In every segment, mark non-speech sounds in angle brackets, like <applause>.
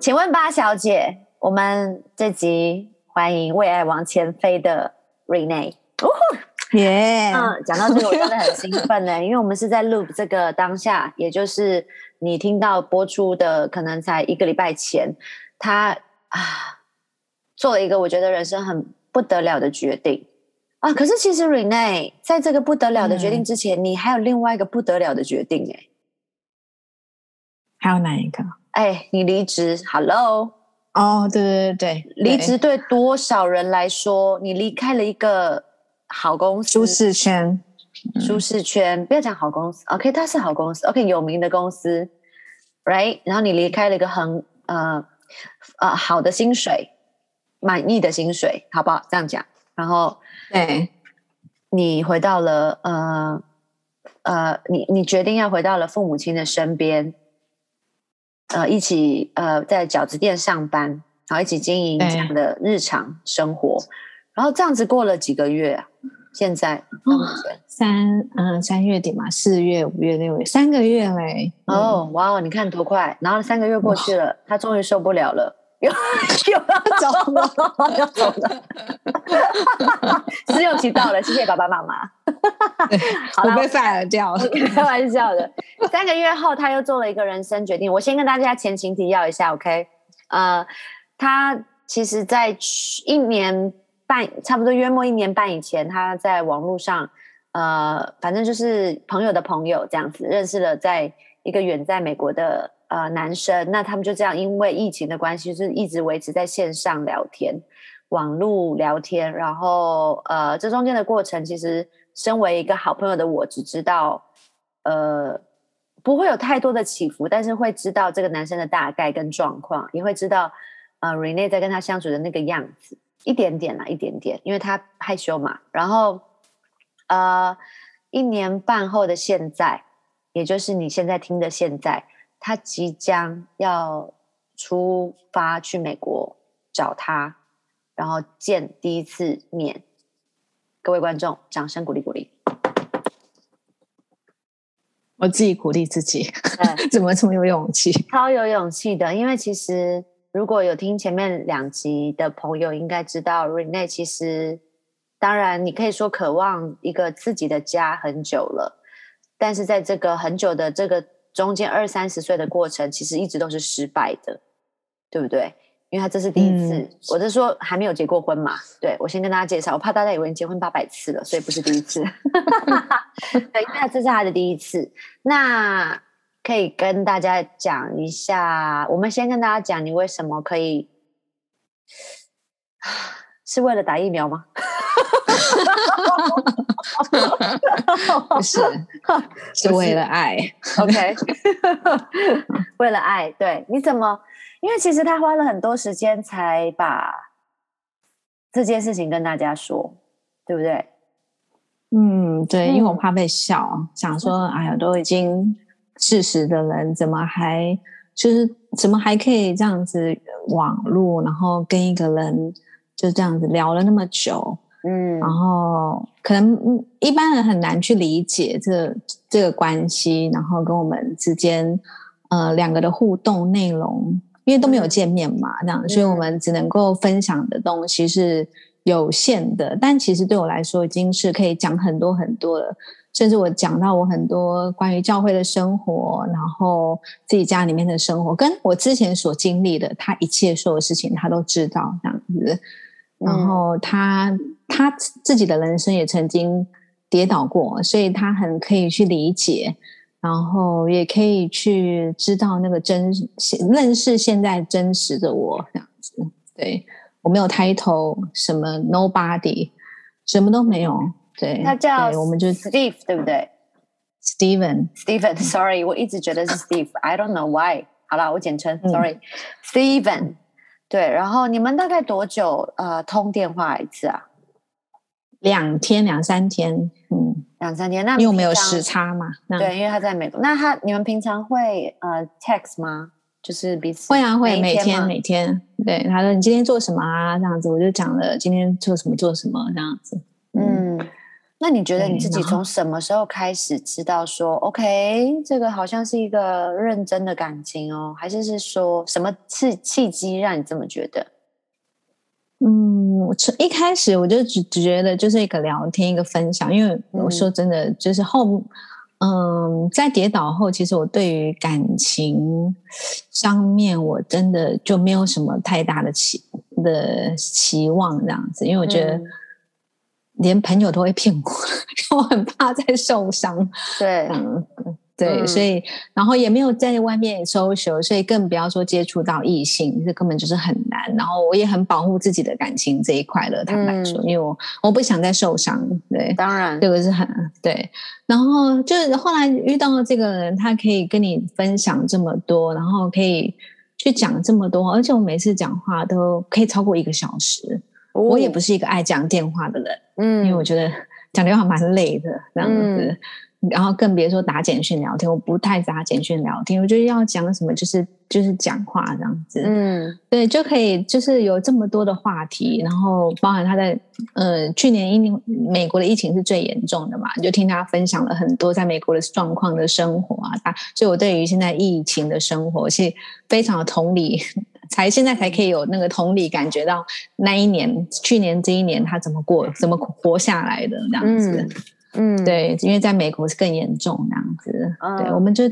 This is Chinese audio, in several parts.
请问八小姐，我们这集欢迎为爱往前飞的 Rene。耶，嗯，讲到这个我真的很兴奋呢，<laughs> 因为我们是在 Loop 这个当下，也就是你听到播出的可能才一个礼拜前，他啊做了一个我觉得人生很不得了的决定啊。可是其实 Rene 在这个不得了的决定之前，你还有另外一个不得了的决定哎，还有哪一个？哎，你离职，Hello。哦，对对对对，离职对多少人来说，你离开了一个好公司，舒适圈，舒适圈，不要讲好公司，OK，它是好公司，OK，有名的公司，Right，然后你离开了一个很呃呃好的薪水，满意的薪水，好不好？这样讲，然后对，你回到了呃呃，你你决定要回到了父母亲的身边。呃，一起呃，在饺子店上班，然后一起经营这样的日常生活，然后这样子过了几个月，现在三嗯三月底嘛，四月、五月、六月，三个月嘞。哦，哇哦，你看多快！然后三个月过去了，他终于受不了了。要走了，要走了，试 <laughs> 用期到了，谢谢爸爸妈妈。<laughs> 我被 fire 掉了，<laughs> 开玩笑的。三个月后，他又做了一个人生决定。我先跟大家前情提要一下，OK？呃，他其实在一年半，差不多约莫一年半以前，他在网络上，呃，反正就是朋友的朋友这样子，认识了在一个远在美国的。呃，男生，那他们就这样，因为疫情的关系，就是一直维持在线上聊天、网络聊天。然后，呃，这中间的过程，其实身为一个好朋友的我，只知道，呃，不会有太多的起伏，但是会知道这个男生的大概跟状况，也会知道，呃，Rene 在跟他相处的那个样子，一点点啦，一点点，因为他害羞嘛。然后，呃，一年半后的现在，也就是你现在听的现在。他即将要出发去美国找他，然后见第一次面。各位观众，掌声鼓励鼓励。我自己鼓励自己，<laughs> 怎么这么有勇气？超有勇气的，因为其实如果有听前面两集的朋友，应该知道 Rene 其实，当然你可以说渴望一个自己的家很久了，但是在这个很久的这个。中间二三十岁的过程，其实一直都是失败的，对不对？因为他这是第一次，我是说还没有结过婚嘛。对我先跟大家介绍，我怕大家以为你结婚八百次了，所以不是第一次。<laughs> 对，因为这是他的第一次。那可以跟大家讲一下，我们先跟大家讲，你为什么可以？<sighs> 是为了打疫苗吗？<laughs> 不是，是为了爱。OK，<laughs> 为了爱。对，你怎么？因为其实他花了很多时间才把这件事情跟大家说，对不对？嗯，对，因为我怕被笑，想说，哎呀，都已经事实的人，怎么还就是怎么还可以这样子网络，然后跟一个人就这样子聊了那么久。嗯，然后可能一般人很难去理解这这个关系，然后跟我们之间呃两个的互动内容，因为都没有见面嘛，这样，所以我们只能够分享的东西是有限的。但其实对我来说，已经是可以讲很多很多了，甚至我讲到我很多关于教会的生活，然后自己家里面的生活，跟我之前所经历的，他一切所有事情，他都知道这样子。然后他他自己的人生也曾经跌倒过，所以他很可以去理解，然后也可以去知道那个真认识现在真实的我这样子。对我没有 title，，什么 nobody，什么都没有。对，他叫我们就 Steve，对不对？Steven，Steven，Sorry，我一直觉得是 Steve，I don't know why。好了，我简称，Sorry，Steven。对，然后你们大概多久呃通电话一次啊？两天两三天，嗯，两三天。那因为我们有时差嘛，对，因为他在美国。那他你们平常会呃 text 吗？就是彼此会啊会，每天每天。对，他说你今天做什么啊？这样子，我就讲了今天做什么做什么这样子。嗯，那你觉得你自己从什么时候开始知道说，OK，这个好像是一个认真的感情哦，还是是说什么契契机让你这么觉得？嗯，我从一开始我就只只觉得就是一个聊天，一个分享，因为我嗯。说真的，就是后，嗯，在跌倒后，其实我对于感情上面，我真的就没有什么太大的期的期望这样子，因为我觉得嗯连朋友都会骗我，<laughs> 我很怕再受伤。<laughs> 对，嗯，对，嗯所以然后也没有在外面 social，所以更不要说接触到异性，这根本就是很难。然后我也很保护自己的感情这一块了，坦白说，嗯因为我我不想再受伤。对，当然，这个是很对。然后就是后来遇到了这个人，他可以跟你分享这么多，然后可以去讲这么多，而且我每次讲话都可以超过一个小时。我也不，是一个爱讲电话的人。嗯因为我觉得 <laughs> 讲电话蛮累的，这样子。然后更别说打简讯聊天，我不太打简讯聊天，我觉得要讲什么就是就是讲话这样子，嗯。对，就可以就是有这么多的话题，然后包含他在呃去年疫美国的疫情是最严重的嘛，你就听他分享了很多在美国的状况的生活啊，他所以我对于现在疫情的生活是非常的同理，才现在才可以有那个同理，感觉到那一年去年这一年他怎么过，怎么活下来的这样子。嗯嗯，对，因为在美国是更严重这样子。对，嗯我们就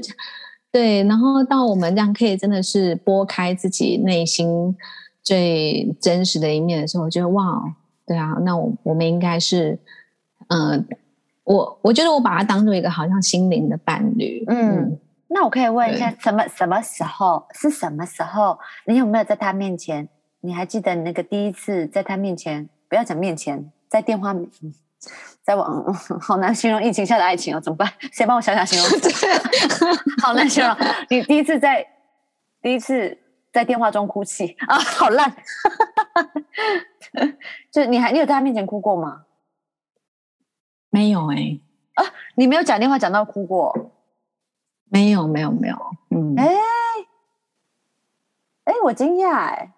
对，然后到我们这样可以真的是拨开自己内心最真实的一面的时候，我觉得哇，对啊，那我我们应该是，嗯、我我觉得我把它当做一个好像心灵的伴侣。嗯那我可以问一下，什么什么时候是什么时候？你有没有在他面前？你还记得你那个第一次在他面前？不要讲面前，在电话，嗯在网，好难形容疫情下的爱情哦，怎么办？谁帮我想想形容词？<laughs> 好难形容。你第一次在第一次在电话中哭泣啊，好烂。就是你还你有在他面前哭过吗？没有哎啊、你没有讲电话讲到哭过？没有没有没有，嗯，哎哎，我惊讶哎。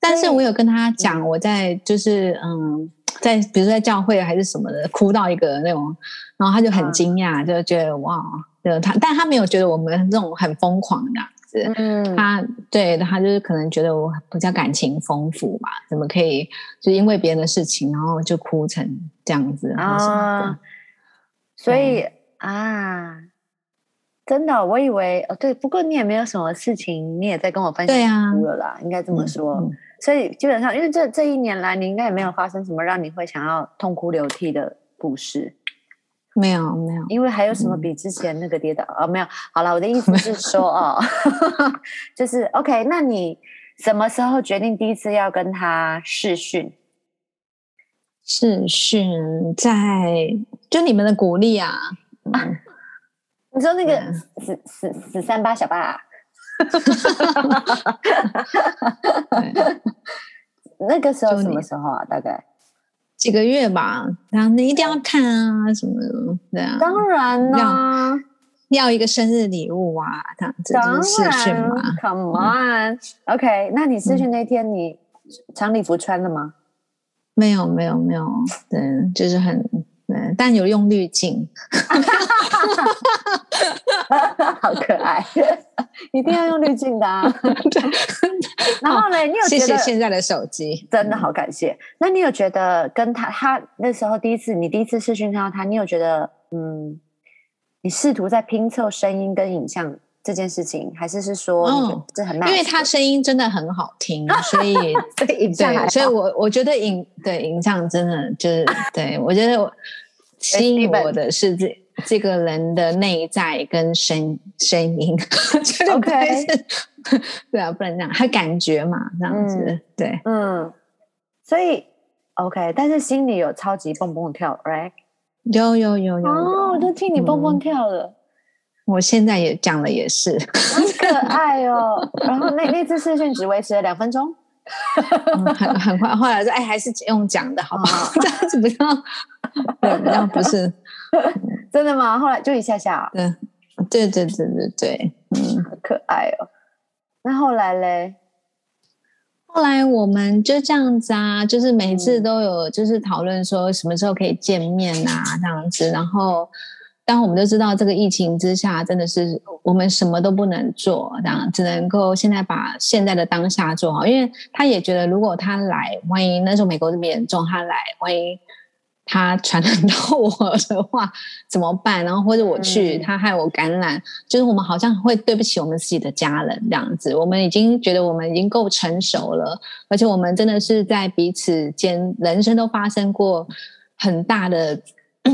但是我有跟他讲，我在就是嗯，在比如说在教会还是什么的，哭到一个那种，然后他就很嗯。惊讶，就觉得哇，就他，但他没有觉得我们这种很疯狂的样子，嗯，他对他就是可能觉得我比较感情丰富吧，怎么可以就因为别人的事情，然后就哭成这样子啊，所以啊，真的，我以为哦，对，不过你也没有什么事情，你也在跟我分享哭了啦，应该这么说。嗯所以基本上，因为这这一年来，你应该也没有发生什么让你会想要痛哭流涕的故事，没有没有，因为还有什么嗯比之前那个跌倒啊、没有？好了，我的意思是 <laughs> 说哦，<laughs> 就是 OK，那你什么时候决定第一次要跟他试训？试训在就你们的鼓励啊，嗯 <laughs> 你说那个嗯死死死三八小八、<laughs> 那个时候就什么时候啊？大概？几个月吧，然后你一定要看啊什么的，对啊，当然啦，要一个生日礼物啊，这样子当然嘛。，Come on。OK，那你试训那天你长礼服穿了吗？没有没有没有，对，就是很对，但有用滤镜，<laughs> 好可爱，一定要用滤镜的啊。<laughs> 然后呢，你有谢觉得谢现在的手机，真的好感谢？那你有觉得跟他他那时候第一次你第一次视讯看到他，你有觉得嗯，你试图在拼凑声音跟影像这件事情，还是是说这很因为他声音真的很好听，<laughs> 所以对，所以我我觉得影对影像真的就是对我觉得我 <laughs> 吸引我的是这这个人的内在跟声声音，<laughs> OK。对啊，不能这样，他感觉嘛，这样子，对，嗯，所以 OK，但是心里有超级蹦蹦跳，right？有有有有有，哦，我都替你蹦蹦嗯。跳了，我现在也讲了也是，好可爱哦。然后那那次试训只维持了两分钟，<laughs> 嗯很很快，后来说哎，还是用讲的好不好？<laughs> 这样子比较对，比较不是，<laughs> 真的吗？后来就一下下，对对对对对对，嗯。好可爱哦。那后来嘞？后来我们就这样子啊，就是每次都有就是讨论说什么时候可以见面啊，这样子。然后，当我们都知道这个疫情之下，真的是我们什么都不能做，这样只能够现在把现在的当下做好。因为他也觉得，如果他来，万一那时候美国这么严重，他来，万一。他传染到我的话怎么办？然后或者我去，他害我感染，就是我们好像会对不起我们自己的家人这样子。我们已经觉得我们已经够成熟了，而且我们真的是在彼此间人生都发生过很大的。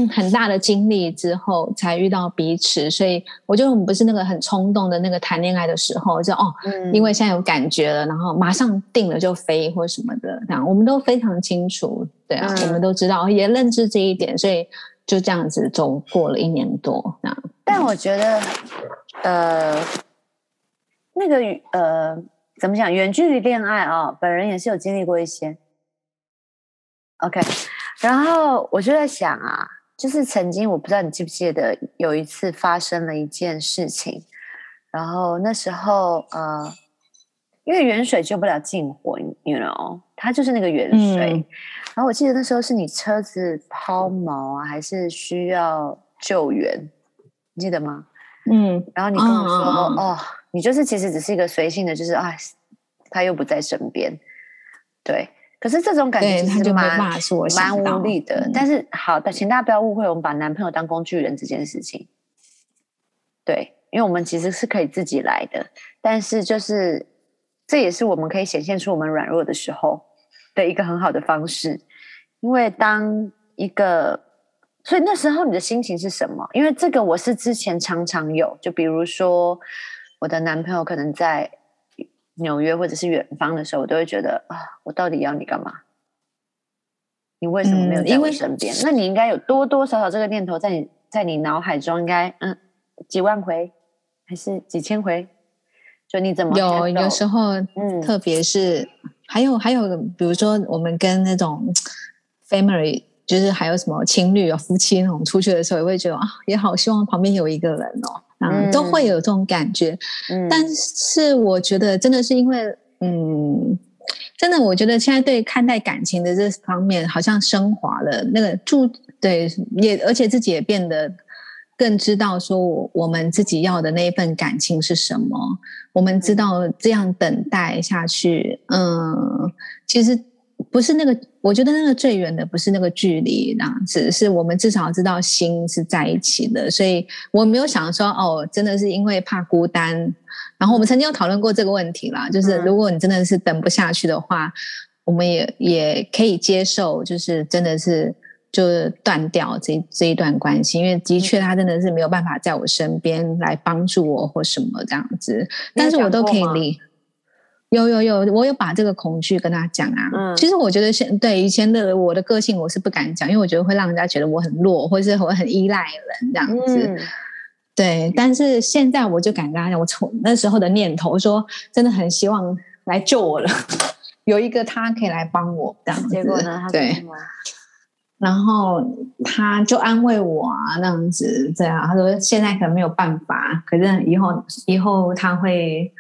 很大的经历之后才遇到彼此，所以我觉得我们不是那个很冲动的那个谈恋爱的时候，就哦，因为现在有感觉了，然后马上定了就飞或什么的，这样我们都非常清楚，对啊，我们都知道，也认知这一点，所以就这样子走过了一年多，这样。但我觉得，呃，那个呃，怎么讲，远距离恋爱啊，本人也是有经历过一些。OK，然后我就在想啊。就是曾经，我不知道你记不记得，有一次发生了一件事情，然后那时候呃，因为远水救不了近火，you know，它就是那个远水。然后我记得那时候是你车子抛锚啊，还是需要救援，你记得吗？嗯。然后你跟我说，哦，你就是其实只是一个随性的，就是啊，他又不在身边，对。可是这种感觉其实蛮蛮无力的。但是好的，请大家不要误会，我们把男朋友当工具人这件事情。对，因为我们其实是可以自己来的，但是就是这也是我们可以显现出我们软弱的时候的一个很好的方式。因为当一个，所以那时候你的心情是什么？因为这个我是之前常常有，就比如说我的男朋友可能在。纽约或者是远方的时候，我都会觉得啊，我到底要你干嘛？你为什么没有在我身边？那你应该有多多少少这个念头在你在你脑海中，应该嗯几万回还是几千回？就你怎么有有时候，嗯，特别是还有还有，比如说我们跟那种 family，就是还有什么情侣啊、夫妻那种出去的时候，也会觉得啊，也好希望旁边有一个人哦。嗯，都会有这种感觉，嗯，但是我觉得真的是因为，嗯，真的，我觉得现在对看待感情的这方面好像升华了，那个注对也，而且自己也变得更知道说，我我们自己要的那一份感情是什么，我们知道这样等待下去，嗯，其实。不是那个，我觉得那个最远的不是那个距离，那只是我们至少知道心是在一起的，所以我没有想说哦，真的是因为怕孤单。然后我们曾经有讨论过这个问题啦，就是如果你真的是等不下去的话，我们也也可以接受，就是真的是就断掉这这一段关系，因为的确他真的是没有办法在我身边来帮助我或什么这样子，但是我都可以理。有有有，我有把这个恐惧跟他讲啊。嗯，其实我觉得现对以前的我的个性，我是不敢讲，因为我觉得会让人家觉得我很弱，或是我很依赖人这样子。对，但是现在我就敢跟他讲，我从那时候的念头说，真的很希望来救我了，<laughs> 有一个他可以来帮我这样子。结果呢？对。然后他就安慰我啊，那样子这样，他说现在可能没有办法，可是以后以后他会。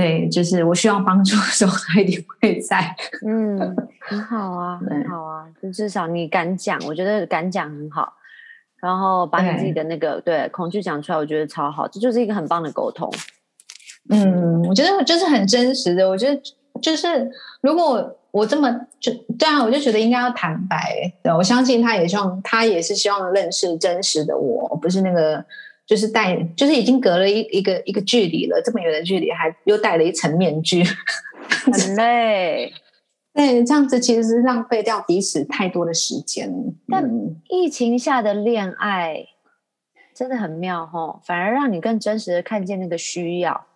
对，就是我需要帮助的时候，他一定会在。<laughs> 嗯，很好啊，很好啊，就至少你敢讲，我觉得敢讲很好。然后把你自己的那个对恐惧讲出来，我觉得超好，这就是一个很棒的沟通。嗯，我觉得就是很真实的。我觉得就是如果我这么就对啊，我就觉得应该要坦白。对，我相信他也希望，他也是希望认识真实的我，不是那个。就是带，就是已经隔了一一个一个距离了，这么远的距离，还又戴了一层面具，<laughs> 很累。对，这样子其实是浪费掉彼此太多的时间。但疫情下的恋爱真的很妙哦，反而让你更真实的看见那个需要，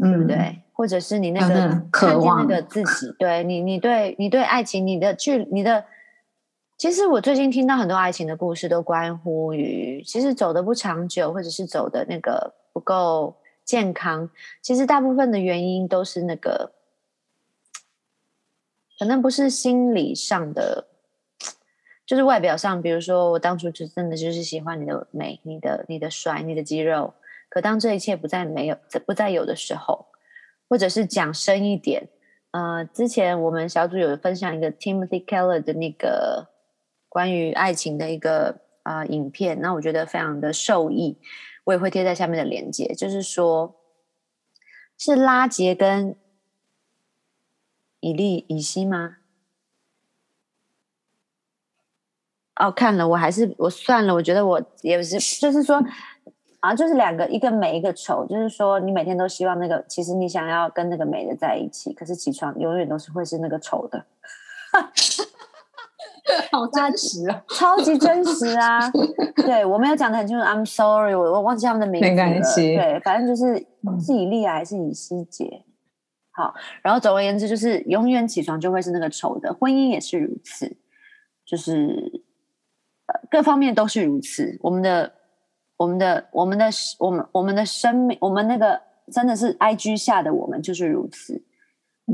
对不对？或者是你那个渴望那个自己，对你，你对你对爱情，你的距，你的。其实我最近听到很多爱情的故事，都关乎于其实走的不长久，或者是走的那个不够健康。其实大部分的原因都是那个，可能不是心理上的，就是外表上。比如说，我当初就真的就是喜欢你的美、你的、你的帅、你的肌肉。可当这一切不再没有、不再有的时候，或者是讲深一点，呃，之前我们小组有分享一个 Timothy Keller 的那个关于爱情的一个呃影片，那我觉得非常的受益，我也会贴在下面的链接。就是说，是拉杰跟以利以西吗？哦，看了，我还是我算了，我觉得我也是，就是说。啊，就是两个，一个美，一个丑。就是说，你每天都希望那个，其实你想要跟那个美的在一起，可是起床永远都是会是那个丑的。<laughs> 好真实啊，<laughs> 超级真实啊！对我没有讲的很清楚，I'm sorry，我我忘记他们的名字了。没关系，对，反正就是是以利亚还是以西结。好，然后总而言之，就是永远起床就会是那个丑的，婚姻也是如此，就是呃各方面都是如此。我们的。我们的我们的我们我们的生命，我们那个真的是 I G 下的我们就是如此。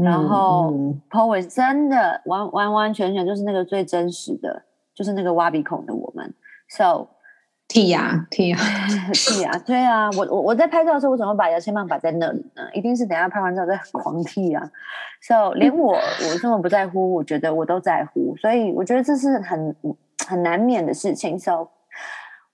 然后 Poet 真的完完完全全就是那个最真实的，就是那个挖鼻孔的我们。So 剔牙剔牙 <laughs> 剔牙，对啊，我我我在拍照的时候，我怎么把牙签棒摆在那里呢？一定是等下拍完照再狂剔啊。So 连我我这么不在乎，我觉得我都在乎，所以我觉得这是很很难免的事情。So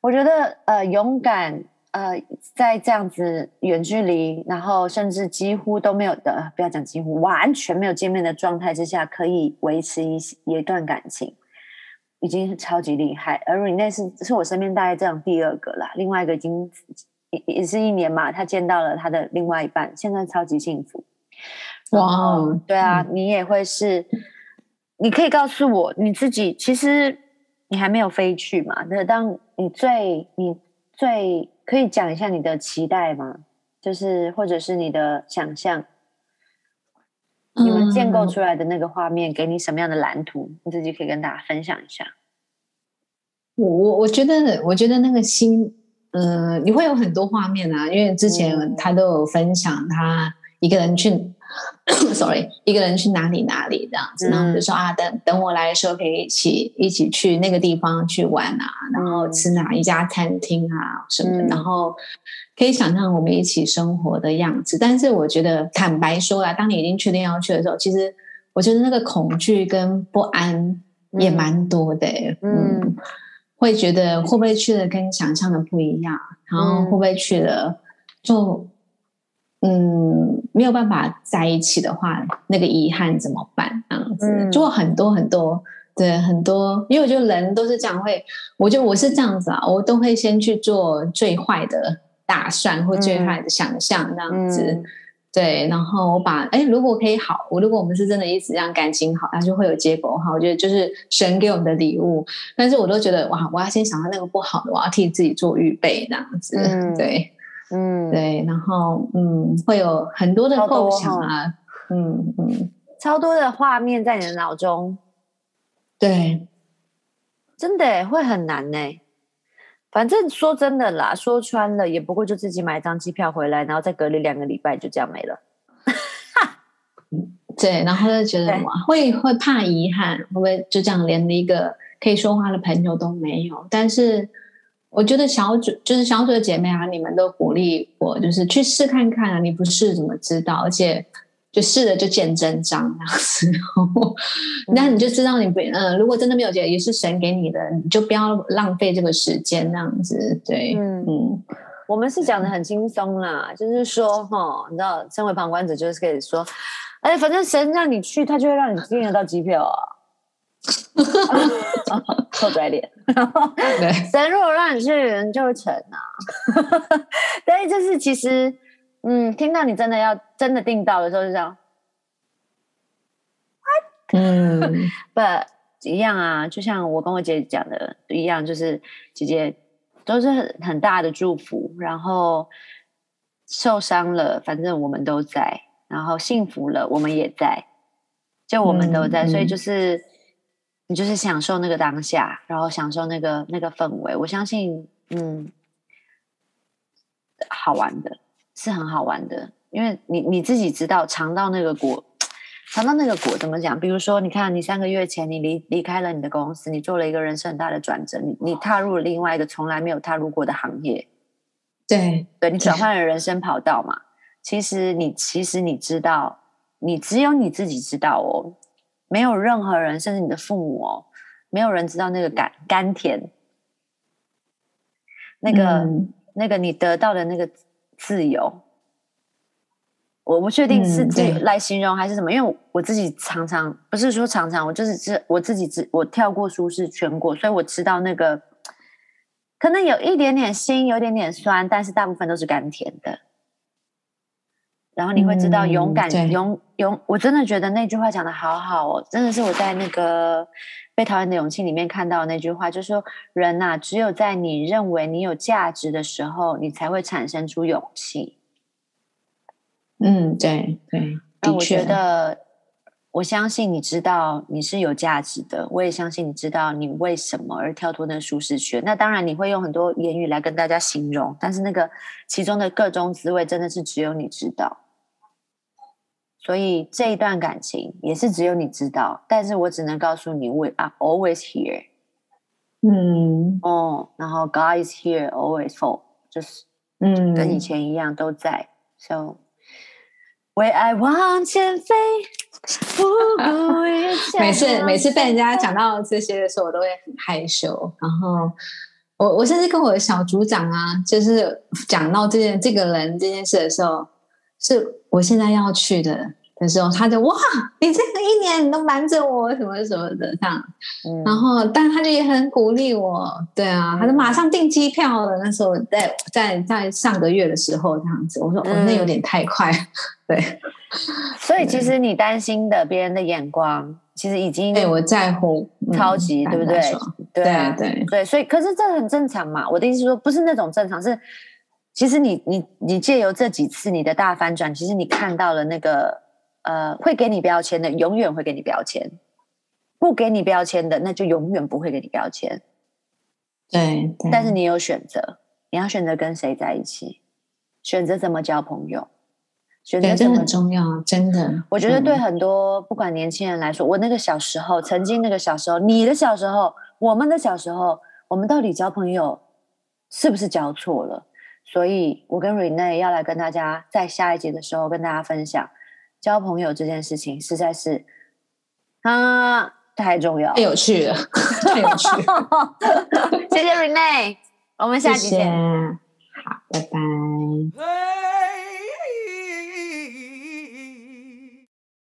我觉得，呃，勇敢，呃，在这样子远距离，然后甚至几乎都没有的，不要讲几乎，完全没有见面的状态之下，可以维持一一段感情，已经是超级厉害。而你那是是我身边大概这样第二个啦，另外一个已经也也是一年嘛，他见到了他的另外一半，现在超级幸福。哇，对啊，你也会是，你可以告诉我你自己，其实。你还没有飞去嘛？那当你最你最可以讲一下你的期待吗？就是或者是你的想象，你们建构出来的那个画面，给你什么样的蓝图？你自己可以跟大家分享一下。我我我觉得，我觉得那个心，嗯，你会有很多画面啊，因为之前他都有分享，他一个人去。<coughs> Sorry，一个人去哪里哪里这样子，然后就说啊，等等我来的时候可以一起一起去那个地方去玩啊，然后吃哪一家餐厅啊什么的，然后可以想象我们一起生活的样子。但是我觉得坦白说啊，当你已经确定要去的时候，其实我觉得那个恐惧跟不安也蛮多的。嗯，会觉得会不会去了跟想象的不一样，然后会不会去了就。嗯，没有办法在一起的话，那个遗憾怎么办？这样子就很多很多，对很多，因为我觉得人都是这样，会，我觉得我是这样子啊，我都会先去做最坏的打算或最坏的想象，这样子，对，然后我把，哎，如果可以好，我如果我们是真的一直这样感情好，那就会有结果哈。我觉得就是神给我们的礼物，但是我都觉得哇，我要先想到那个不好的，我要替自己做预备，这样子，对。嗯，对，然后嗯，会有很多的构想啊，嗯嗯，超多的画面在你的脑中，对，真的会很难呢。反正说真的啦，说穿了也不会就自己买一张机票回来，然后再隔离两个礼拜就这样没了。<laughs> 对，然后就觉得哇，会会怕遗憾，会不会就这样连一个可以说话的朋友都没有？但是。我觉得小组就是小组的姐妹啊，你们都鼓励我，就是去试看看啊。你不试怎么知道？而且就试了就见真章那样子，<laughs> 那你就知道你不嗯，如果真的没有结，也是神给你的，你就不要浪费这个时间那样子。对，嗯嗯，我们是讲的很轻松啦，就是说哈，你知道，身为旁观者就是可以说，哎，反正神让你去，他就会让你订得到机票啊。臭嘴脸，神如果让你去，人就会成啊。<laughs> 但是就是其实，嗯，听到你真的要真的订到的时候，就这样。嗯，<laughs> 不一样啊，就像我跟我姐姐讲的一样，就是姐姐都是很很大的祝福，然后受伤了，反正我们都在；然后幸福了，我们也在，就我们都在，所以就是。你就是享受那个当下，然后享受那个那个氛围。我相信，嗯，好玩的是很好玩的，因为你你自己知道尝到那个果，尝到那个果怎么讲？比如说，你看，你三个月前你离离开了你的公司，你做了一个人生很大的转折，你你踏入了另外一个从来没有踏入过的行业，对，对你转换了人生跑道嘛。其实你其实你知道，你只有你自己知道哦，没有任何人，甚至你的父母哦，没有人知道那个甘甘甜，那个、嗯那个你得到的那个自由。我不确定是嗯自由来形容还是什么，因为我我自己常常不是说常常，我就是知我自己知我跳过舒适圈过，所以我知道那个可能有一点点心，有一点点酸，但是大部分都是甘甜的。然后你会知道嗯勇敢、对勇勇，我真的觉得那句话讲的好好哦，真的是我在那个被讨厌的勇气里面看到的那句话，就是说人呐、只有在你认为你有价值的时候，你才会产生出勇气。嗯，对对，那我觉，得，我相信你知道你是有价值的，我也相信你知道你为什么而跳脱那舒适圈。那当然你会用很多言语来跟大家形容，但是那个其中的各种滋味，真的是只有你知道。所以这一段感情也是只有你知道，但是我只能告诉你，We are always here。嗯哦，然后 God is here always for，就是嗯，跟以前一样都在。So 为爱往前飞，不顾一切。每次每次被人家讲到这些的时候，我都会很害羞。然后我我甚至跟我的小组长啊，就是讲到这件这个人这件事的时候，是我现在要去的的时候，他就哇，你这个一年你都瞒着我什么什么的这样。嗯然后，但他就也很鼓励我，对啊，他就马上订机票了。那时候在在在上个月的时候这样子，我说哦，那有点太快，对，所以其实你担心的别人的眼光，其实已经对我在乎，嗯超级，对不对？对啊，对对对，所以可是这很正常嘛。我的意思是说，不是那种正常，是其实你你你借由这几次你的大翻转，其实你看到了那个呃，会给你标签的，永远会给你标签；不给你标签的，那就永远不会给你标签。对对，但是你有选择，你要选择跟谁在一起，选择怎么交朋友，选择对这怎么很重要，真的。我觉得对嗯很多不管年轻人来说，我那个小时候，曾经那个小时候，你的小时候，我们的小时候，我们到底交朋友是不是交错了？所以我跟 Rene 要来跟大家在下一集的时候跟大家分享，交朋友这件事情实在是啊太重要太。有趣了，<laughs> 太有趣了，<laughs> 谢谢 Rene，我们下谢谢，集见。好，拜拜。